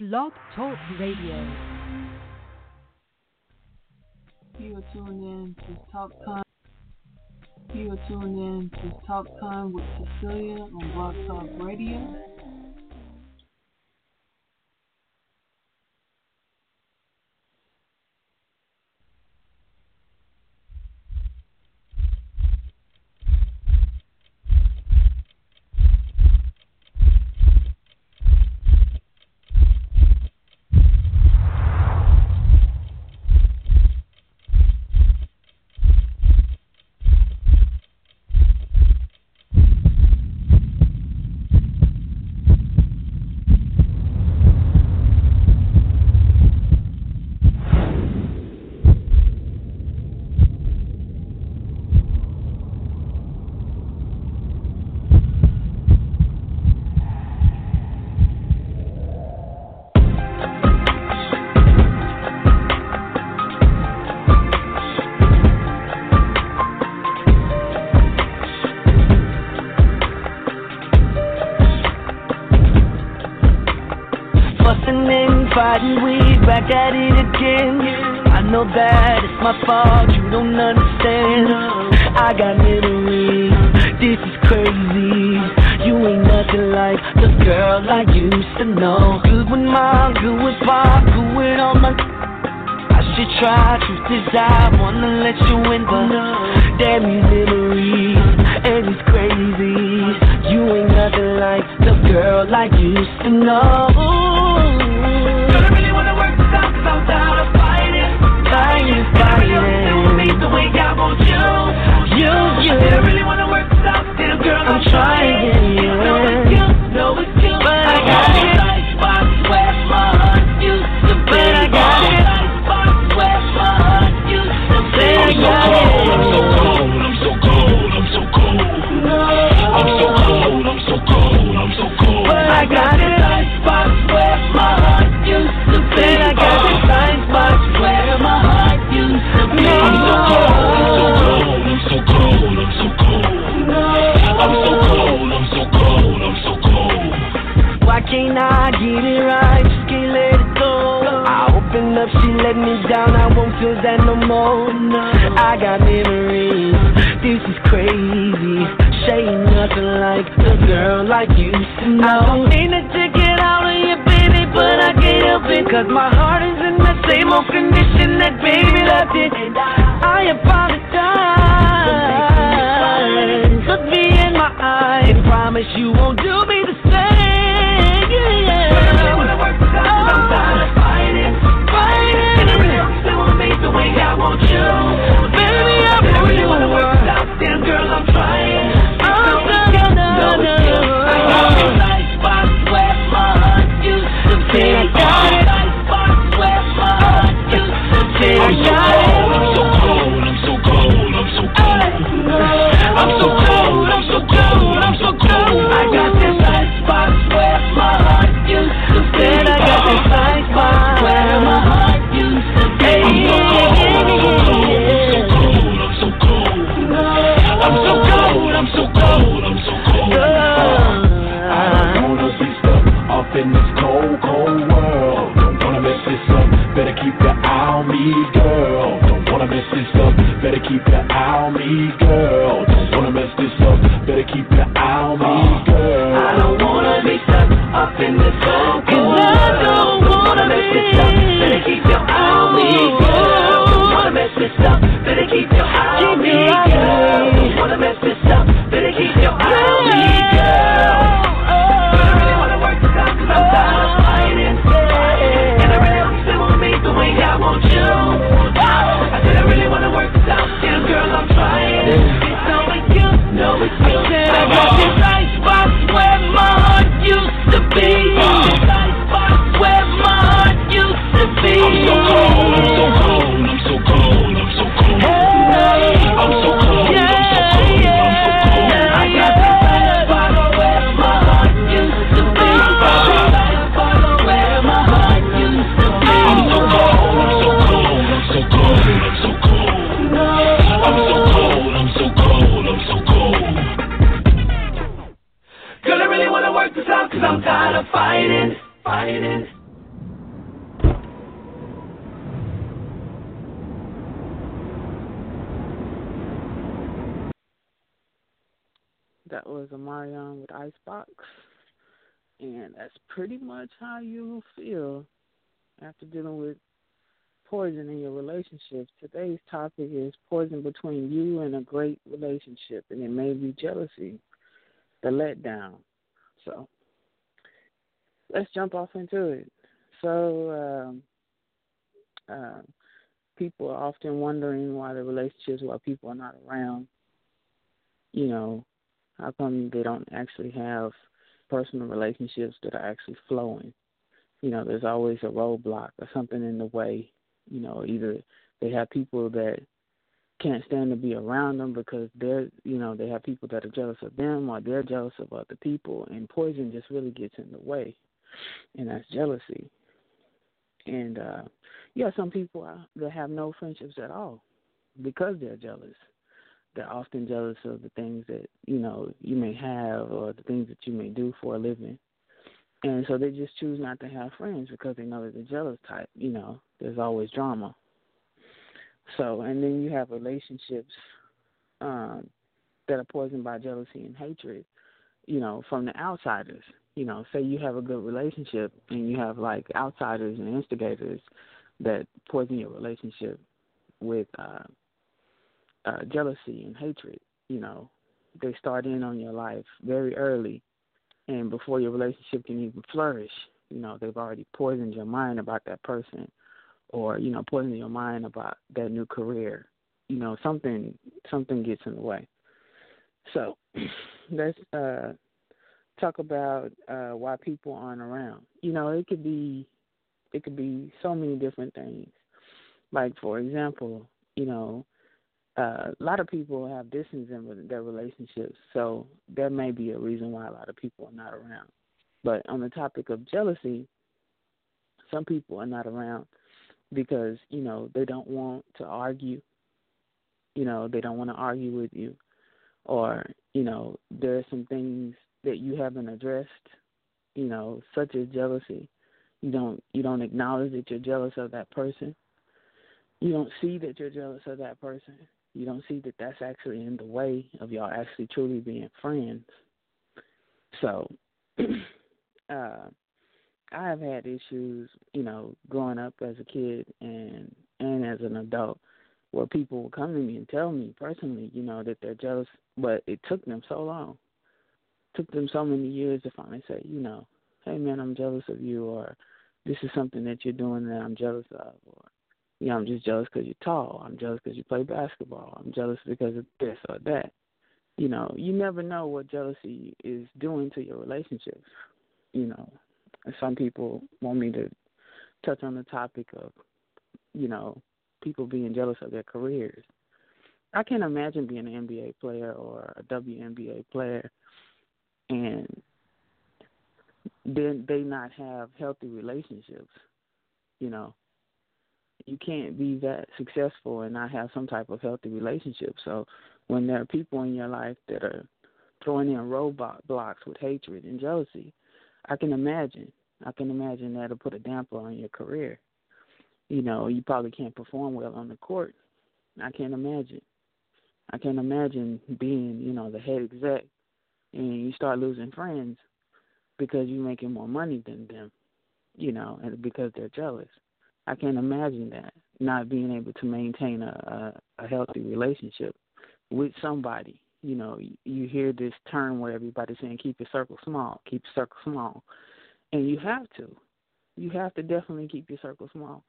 Blog Talk Radio. You are tuning in to Talk Time. You are tuning in to Talk Time with Cecilia on Blog Talk Radio. back at it again. I know that it's my fault, you don't understand. I got memories. this is crazy. You ain't nothing like the girl I used to know. Good with mom, good with pop, good with all my. I should try, truth is I wanna let you in, but damn you memories, and it's crazy. You ain't nothing like the girl I used to know. you. You won't do me this up, better keep your eye on me, girl. Don't wanna mess this up, better keep your eye Icebox. And that's pretty much how you feel after dealing with poison in your relationship. Today's topic is poison between you and a great relationship, and it may be jealousy, the letdown. So let's jump off into it. So, um, uh, people are often wondering why the relationships, while people are not around, you know, how come they don't actually have personal relationships that are actually flowing? You know, there's always a roadblock or something in the way. You know, either they have people that can't stand to be around them because they're, you know, they have people that are jealous of them or they're jealous of other people, and poison just really gets in the way, and that's jealousy. And uh yeah, some people are, that have no friendships at all because they're jealous they're often jealous of the things that you know you may have or the things that you may do for a living. And so they just choose not to have friends because they know they're the jealous type you know there's always drama. So and then you have relationships um that are poisoned by jealousy and hatred you know from the outsiders. You know say you have a good relationship and you have like outsiders and instigators that poison your relationship with uh uh, jealousy and hatred. You know, they start in on your life very early, and before your relationship can even flourish, you know, they've already poisoned your mind about that person, or you know, poisoned your mind about that new career. You know, something something gets in the way. So let's uh, talk about uh, why people aren't around. You know, it could be it could be so many different things. Like for example, you know, uh, a lot of people have distance in their relationships, so there may be a reason why a lot of people are not around. But on the topic of jealousy, some people are not around because you know they don't want to argue. You know they don't want to argue with you, or you know there are some things that you haven't addressed. You know, such as jealousy. You don't you don't acknowledge that you're jealous of that person. You don't see that you're jealous of that person you don't see that that's actually in the way of y'all actually truly being friends. So, uh, I have had issues, you know, growing up as a kid and and as an adult, where people will come to me and tell me personally, you know, that they're jealous, but it took them so long, it took them so many years to finally say, you know, hey man, I'm jealous of you, or this is something that you're doing that I'm jealous of, or you know, I'm just jealous because you're tall. I'm jealous because you play basketball. I'm jealous because of this or that. You know, you never know what jealousy is doing to your relationships. You know, some people want me to touch on the topic of, you know, people being jealous of their careers. I can't imagine being an NBA player or a WNBA player and then they not have healthy relationships. You know, you can't be that successful and not have some type of healthy relationship. So when there are people in your life that are throwing in robot blocks with hatred and jealousy, I can imagine. I can imagine that'll put a damper on your career. You know, you probably can't perform well on the court. I can't imagine. I can't imagine being, you know, the head exec and you start losing friends because you're making more money than them, you know, and because they're jealous. I can't imagine that not being able to maintain a, a, a healthy relationship with somebody. You know, you, you hear this term where everybody's saying keep your circle small, keep your circle small, and you have to. You have to definitely keep your circle small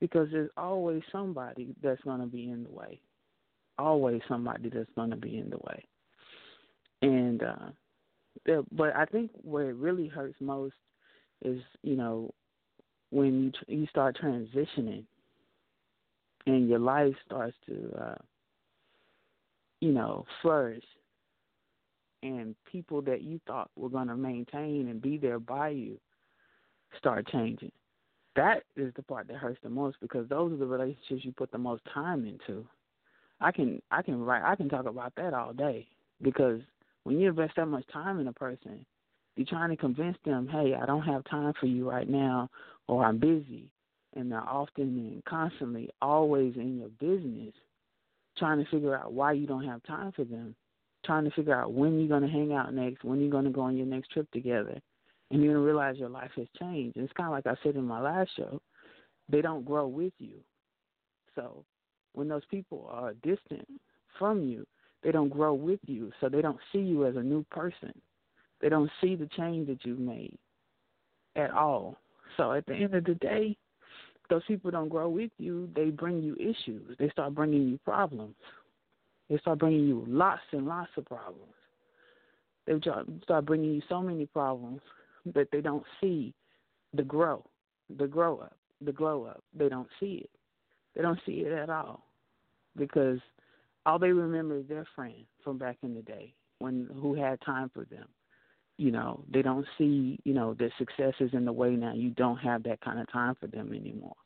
because there's always somebody that's going to be in the way. Always somebody that's going to be in the way. And uh but I think where it really hurts most is, you know, when you tr- you start transitioning and your life starts to uh you know flourish and people that you thought were going to maintain and be there by you start changing. That is the part that hurts the most because those are the relationships you put the most time into. I can i can write i can talk about that all day because when you invest that much time in a person you're trying to convince them, hey, I don't have time for you right now, or I'm busy. And they're often and constantly always in your business trying to figure out why you don't have time for them trying to figure out when you're going to hang out next, when you're going to go on your next trip together, and to realize your life has changed. And it's kind of like I said in my last show, they don't grow with you. So when those people are distant from you, they don't grow with you, so they don't see you as a new person. They don't see the change that you've made at all. So at the end of the day, those people don't grow with you. They bring you issues. They start bringing you problems. They start bringing you lots and lots of problems. They start bringing you so many problems that they don't see the grow, the grow up, the glow up. They don't see it. They don't see it at all because all they remember is their friend from back in the day when who had time for them. You know, they don't see, you know, that success is in the way now. You don't have that kind of time for them anymore.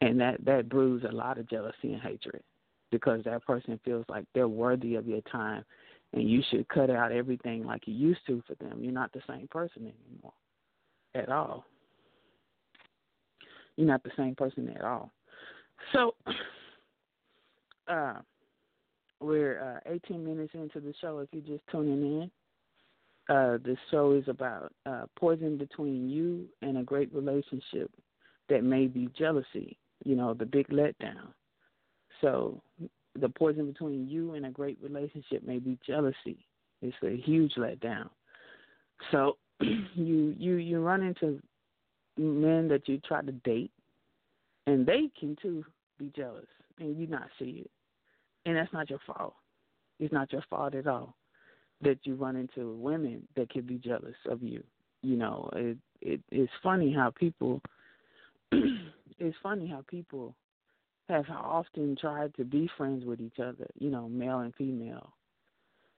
And that that brews a lot of jealousy and hatred because that person feels like they're worthy of your time and you should cut out everything like you used to for them. You're not the same person anymore at all. You're not the same person at all. So uh we're uh, 18 minutes into the show. If you're just tuning in, uh, the show is about uh, poison between you and a great relationship that may be jealousy. You know, the big letdown. So, the poison between you and a great relationship may be jealousy. It's a huge letdown. So, you you you run into men that you try to date, and they can too be jealous, and you not see it and that's not your fault. It's not your fault at all that you run into women that could be jealous of you. You know, it it it's funny how people it's funny how people have often tried to be friends with each other, you know, male and female.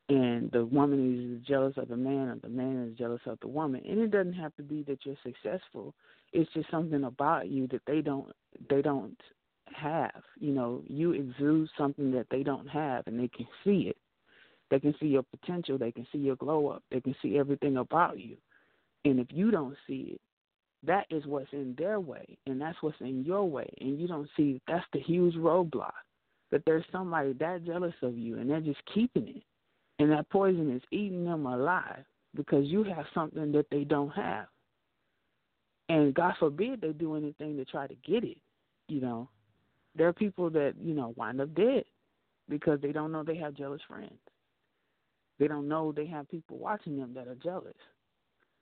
And the woman is jealous of the man or the man is jealous of the woman. And it doesn't have to be that you're successful. It's just something about you that they don't they don't have. You know, you exude something that they don't have, and they can see it. They can see your potential. They can see your glow up. They can see everything about you. And if you don't see it, that is what's in their way, and that's what's in your way. And you don't see that's the huge roadblock that there's somebody that jealous of you, and they're just keeping it. And that poison is eating them alive because you have something that they don't have. And God forbid they do anything to try to get it, you know. There are people that, you know, wind up dead because they don't know they have jealous friends. They don't know they have people watching them that are jealous.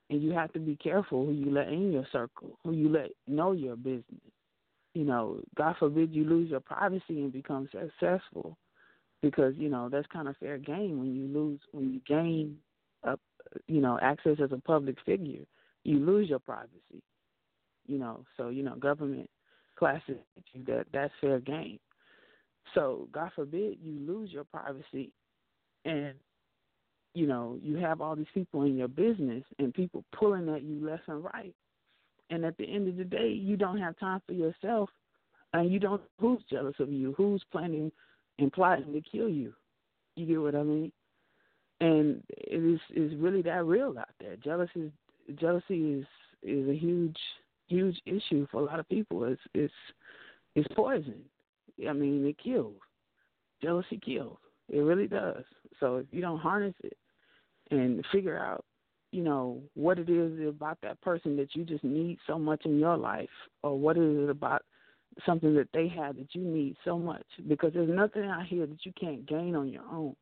And you have to be careful who you let in your circle, who you let know your business. You know, God forbid you lose your privacy and become successful because, you know, that's kind of fair game when you lose when you gain you know, access as a public figure, you lose your privacy. You know, so, you know, government classes that that's fair game. So God forbid you lose your privacy and you know, you have all these people in your business and people pulling at you left and right. And at the end of the day, you don't have time for yourself and you don't who's jealous of you, who's planning and plotting to kill you. You get what I mean? And it is is really that real out there. Jealousy jealousy is is a huge huge issue for a lot of people. It's it's it's poison. I mean, it kills. Jealousy kills. It really does. So if you don't harness it and figure out, you know, what it is about that person that you just need so much in your life, or what is it about something that they have that you need so much, because there's nothing out here that you can't gain on your own.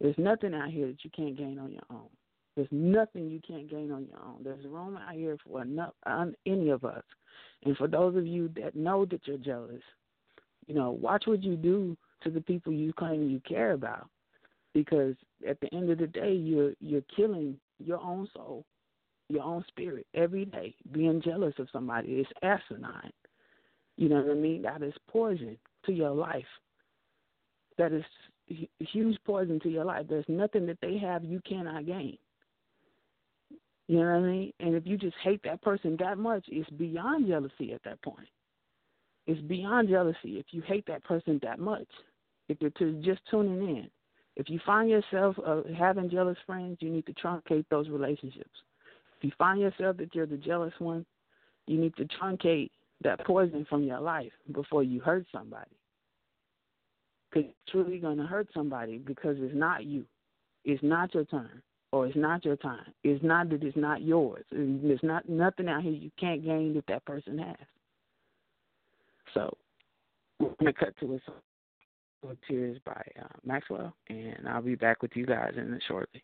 There's nothing out here that you can't gain on your own. There's nothing you can't gain on your own. There's room out here for enough, on any of us. And for those of you that know that you're jealous, you know, watch what you do to the people you claim you care about, because at the end of the day, you're you're killing your own soul, your own spirit every day. Being jealous of somebody is asinine. You know what I mean? That is poison to your life. That is huge poison to your life. There's nothing that they have you cannot gain. You know what I mean? And if you just hate that person that much, it's beyond jealousy at that point. It's beyond jealousy if you hate that person that much if you're just tuning in. If you find yourself uh, having jealous friends, you need to truncate those relationships. If you find yourself that you're the jealous one, you need to truncate that poison from your life before you hurt somebody. Because it's truly going to hurt somebody because it's not you. It's not your turn, or it's not your time. It's not that it's not yours. There's not nothing out here you can't gain that that person has. So we're going to cut to it. Book Tears by uh, Maxwell, and I'll be back with you guys in shortly.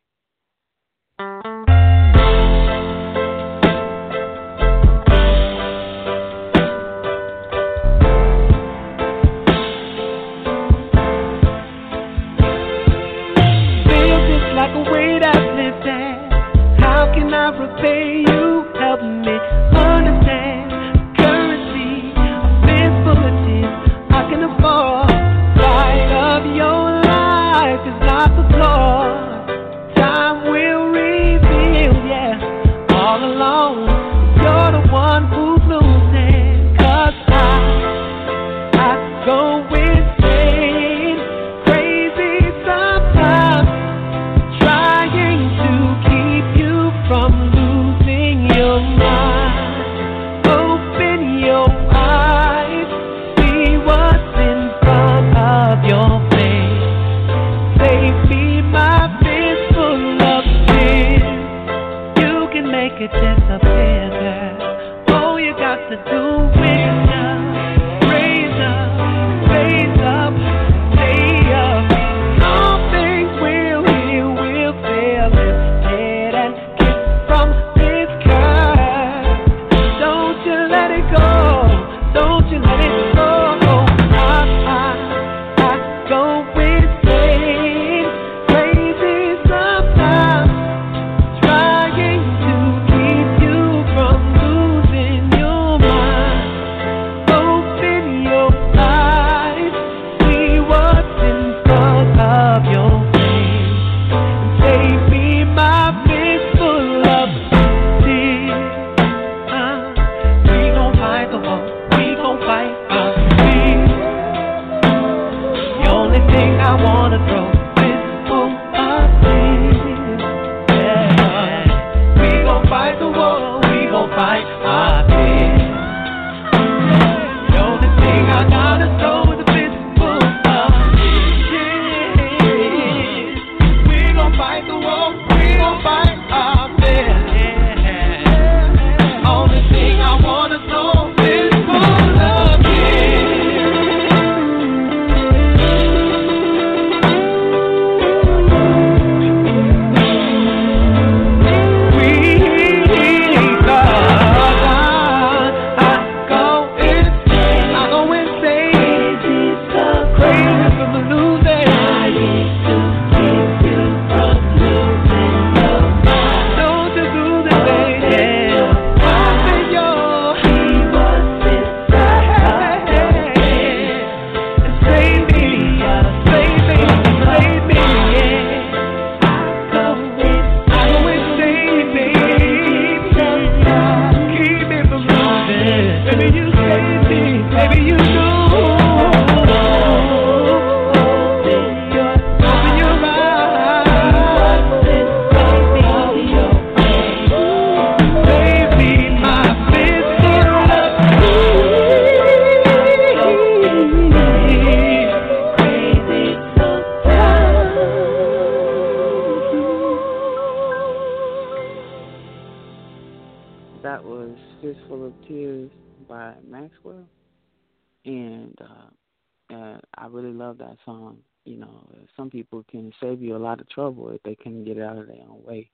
trouble if they couldn't get it out of their own way.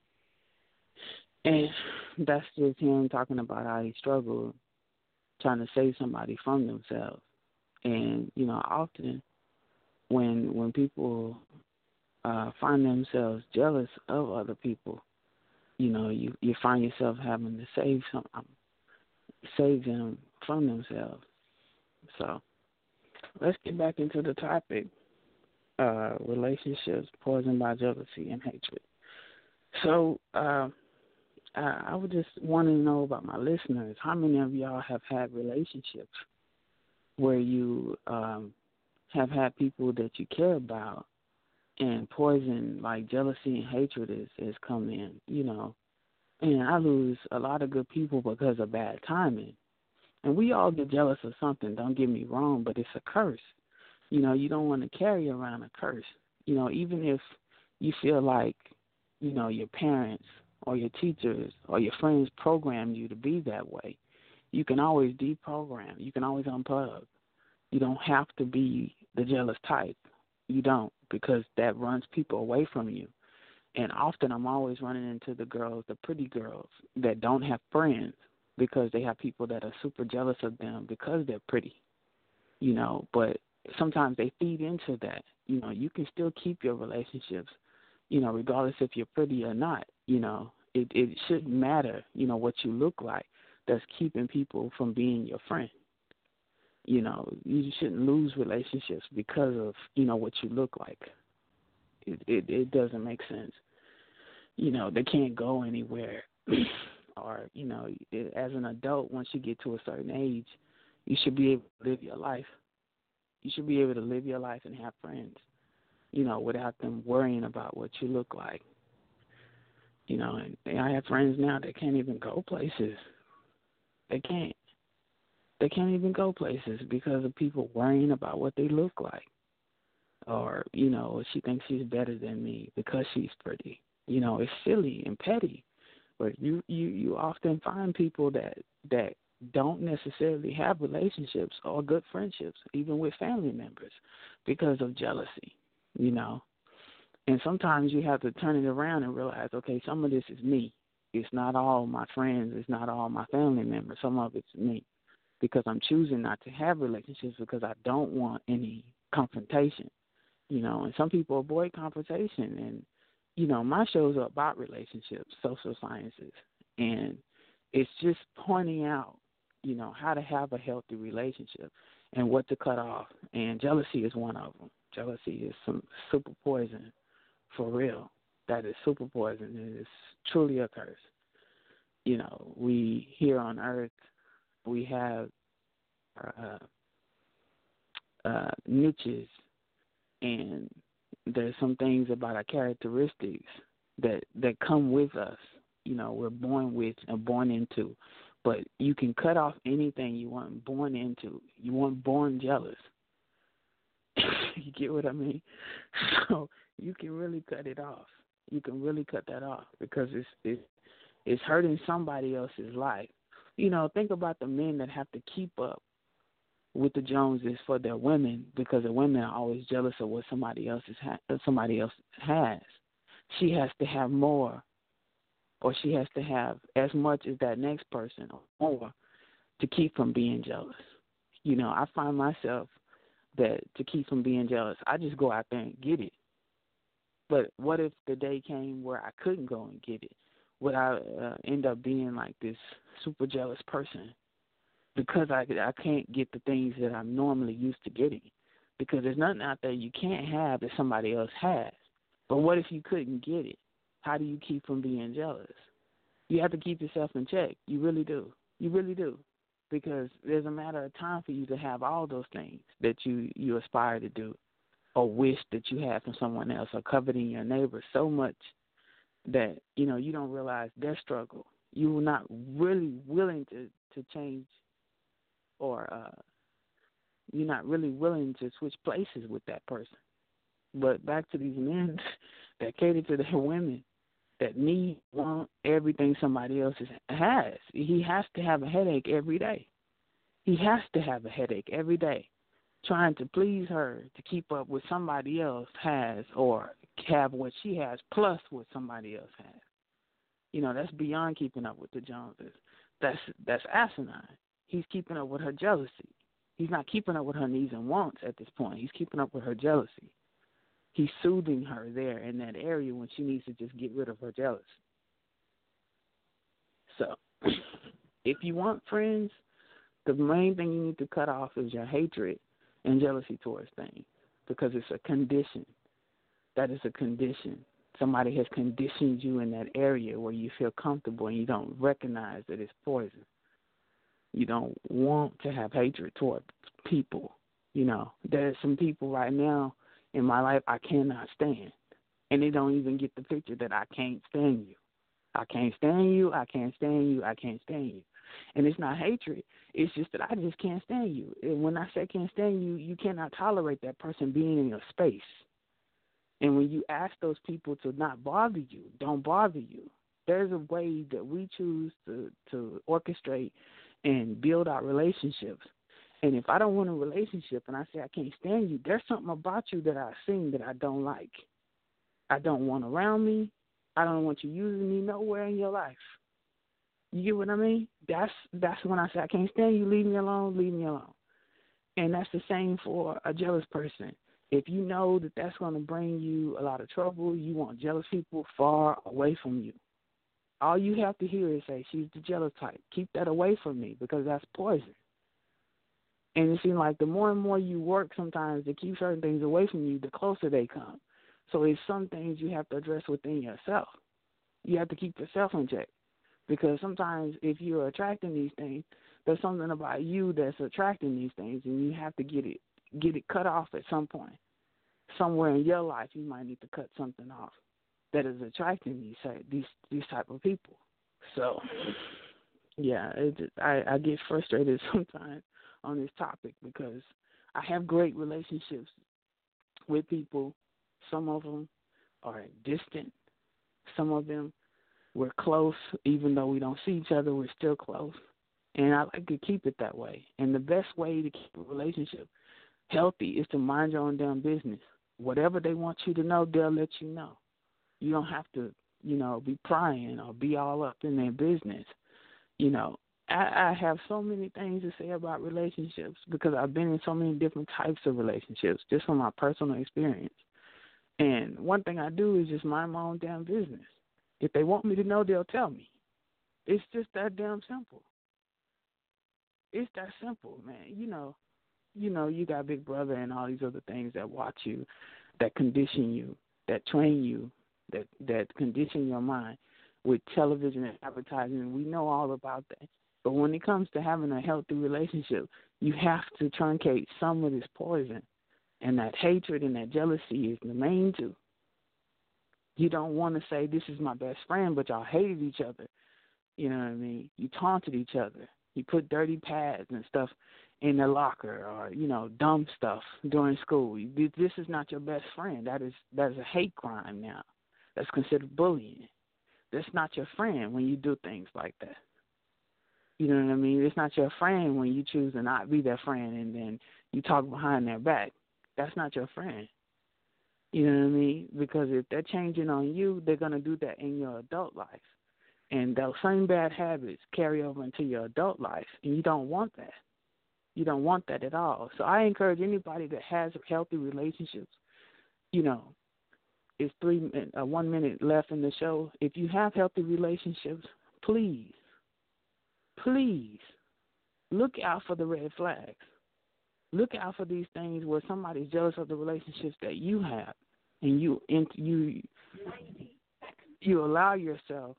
And that's just him talking about how he struggled trying to save somebody from themselves. And, you know, often when when people uh find themselves jealous of other people, you know, you, you find yourself having to save some um, save them from themselves. So let's get back into the topic. Uh, relationships poisoned by jealousy and hatred. So uh, I, I would just want to know about my listeners. How many of y'all have had relationships where you um, have had people that you care about and poison like jealousy and hatred is is come in, you know. And I lose a lot of good people because of bad timing. And we all get jealous of something, don't get me wrong, but it's a curse. You know, you don't want to carry around a curse. You know, even if you feel like, you know, your parents or your teachers or your friends programmed you to be that way, you can always deprogram. You can always unplug. You don't have to be the jealous type. You don't, because that runs people away from you. And often I'm always running into the girls, the pretty girls, that don't have friends because they have people that are super jealous of them because they're pretty. You know, but sometimes they feed into that. You know, you can still keep your relationships, you know, regardless if you're pretty or not, you know. It it shouldn't matter, you know, what you look like that's keeping people from being your friend. You know, you shouldn't lose relationships because of, you know, what you look like. It it, it doesn't make sense. You know, they can't go anywhere. or, you know, as an adult once you get to a certain age, you should be able to live your life you should be able to live your life and have friends, you know, without them worrying about what you look like. You know, and I have friends now that can't even go places. They can't. They can't even go places because of people worrying about what they look like. Or, you know, she thinks she's better than me because she's pretty. You know, it's silly and petty. But you you you often find people that that don't necessarily have relationships or good friendships, even with family members, because of jealousy, you know. And sometimes you have to turn it around and realize, okay, some of this is me. It's not all my friends, it's not all my family members. Some of it's me. Because I'm choosing not to have relationships because I don't want any confrontation. You know, and some people avoid confrontation and you know, my shows are about relationships, social sciences, and it's just pointing out you know how to have a healthy relationship and what to cut off. And jealousy is one of them jealousy is some super poison for real. That is super poison it is truly a curse. You know we here on earth we have uh uh niches and there's some things about our characteristics that that come with us. You know we're born with and born into but you can cut off anything you weren't born into. You weren't born jealous. you get what I mean? So you can really cut it off. You can really cut that off because it's it's it's hurting somebody else's life. You know, think about the men that have to keep up with the Joneses for their women because the women are always jealous of what somebody else is ha- somebody else has. She has to have more or she has to have as much as that next person or more to keep from being jealous. You know, I find myself that to keep from being jealous, I just go out there and get it. But what if the day came where I couldn't go and get it? Would I uh, end up being like this super jealous person because I I can't get the things that I'm normally used to getting? Because there's nothing out there you can't have that somebody else has. But what if you couldn't get it? How do you keep from being jealous? You have to keep yourself in check. You really do. You really do. Because there's a matter of time for you to have all those things that you you aspire to do or wish that you had from someone else or coveting your neighbor so much that you know you don't realize their struggle. You are not really willing to to change or uh you're not really willing to switch places with that person. But back to these men that cater to their women, that need want everything somebody else has. He has to have a headache every day. He has to have a headache every day, trying to please her to keep up with somebody else has or have what she has plus what somebody else has. You know, that's beyond keeping up with the Joneses. That's that's asinine. He's keeping up with her jealousy. He's not keeping up with her needs and wants at this point. He's keeping up with her jealousy he's soothing her there in that area when she needs to just get rid of her jealousy. So, if you want friends, the main thing you need to cut off is your hatred and jealousy towards things because it's a condition. That is a condition. Somebody has conditioned you in that area where you feel comfortable and you don't recognize that it's poison. You don't want to have hatred toward people. You know, there's some people right now in my life I cannot stand. And they don't even get the picture that I can't stand you. I can't stand you, I can't stand you, I can't stand you. And it's not hatred. It's just that I just can't stand you. And when I say can't stand you, you cannot tolerate that person being in your space. And when you ask those people to not bother you, don't bother you. There's a way that we choose to to orchestrate and build our relationships. And if I don't want a relationship and I say I can't stand you, there's something about you that I've seen that I don't like. I don't want around me. I don't want you using me nowhere in your life. You get what I mean? That's that's when I say I can't stand you. Leave me alone. Leave me alone. And that's the same for a jealous person. If you know that that's going to bring you a lot of trouble, you want jealous people far away from you. All you have to hear is say, "She's the jealous type. Keep that away from me because that's poison." And it seems like the more and more you work sometimes to keep certain things away from you, the closer they come. So it's some things you have to address within yourself. You have to keep yourself in check. Because sometimes if you're attracting these things, there's something about you that's attracting these things and you have to get it get it cut off at some point. Somewhere in your life you might need to cut something off that is attracting these these these type of people. So yeah, it, I I get frustrated sometimes on this topic because I have great relationships with people. Some of them are distant. Some of them we're close, even though we don't see each other. We're still close, and I like to keep it that way. And the best way to keep a relationship healthy is to mind your own damn business. Whatever they want you to know, they'll let you know. You don't have to, you know, be prying or be all up in their business. You know, I, I have so many things to say about relationships because I've been in so many different types of relationships just from my personal experience. And one thing I do is just mind my own damn business. If they want me to know, they'll tell me. It's just that damn simple. It's that simple, man. You know, you know, you got Big Brother and all these other things that watch you, that condition you, that train you, that that condition your mind with television and advertising. We know all about that. But when it comes to having a healthy relationship, you have to truncate some of this poison. And that hatred and that jealousy is the main two. You don't want to say, This is my best friend, but y'all hated each other. You know what I mean? You taunted each other. You put dirty pads and stuff in the locker or, you know, dumb stuff during school. This is not your best friend. That is that is a hate crime now. That's considered bullying. That's not your friend when you do things like that. You know what I mean? It's not your friend when you choose to not be their friend and then you talk behind their back. That's not your friend. You know what I mean? Because if they're changing on you, they're gonna do that in your adult life. And those same bad habits carry over into your adult life and you don't want that. You don't want that at all. So I encourage anybody that has healthy relationships, you know, it's three uh, one minute left in the show. If you have healthy relationships, please please look out for the red flags. Look out for these things where somebody's jealous of the relationships that you have, and you and you you allow yourself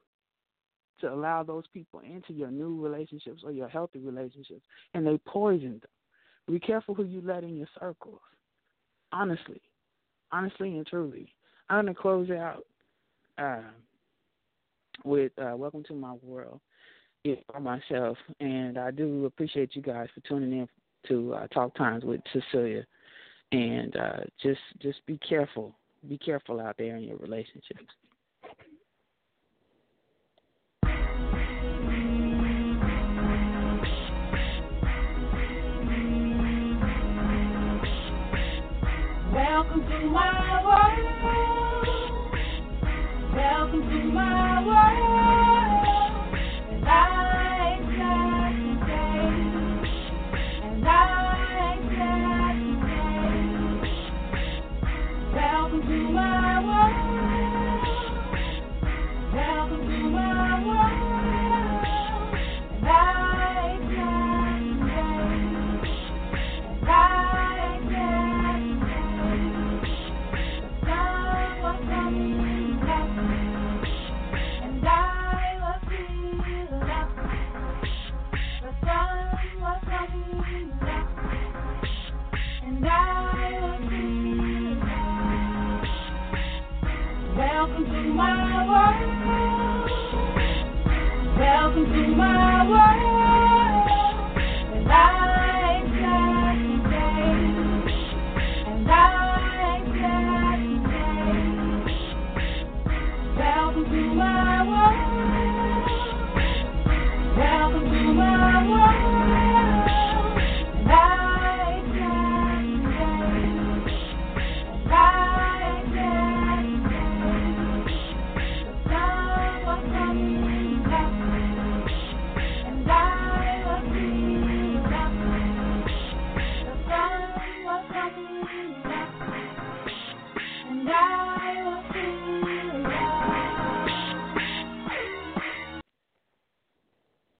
to allow those people into your new relationships or your healthy relationships, and they poison them. Be careful who you let in your circles. Honestly, honestly and truly, I'm gonna close out uh, with uh, "Welcome to My World." It myself, and I do appreciate you guys for tuning in to uh, Talk Times with Cecilia. And uh, just just be careful, be careful out there in your relationships. Welcome to my world. Welcome to my world.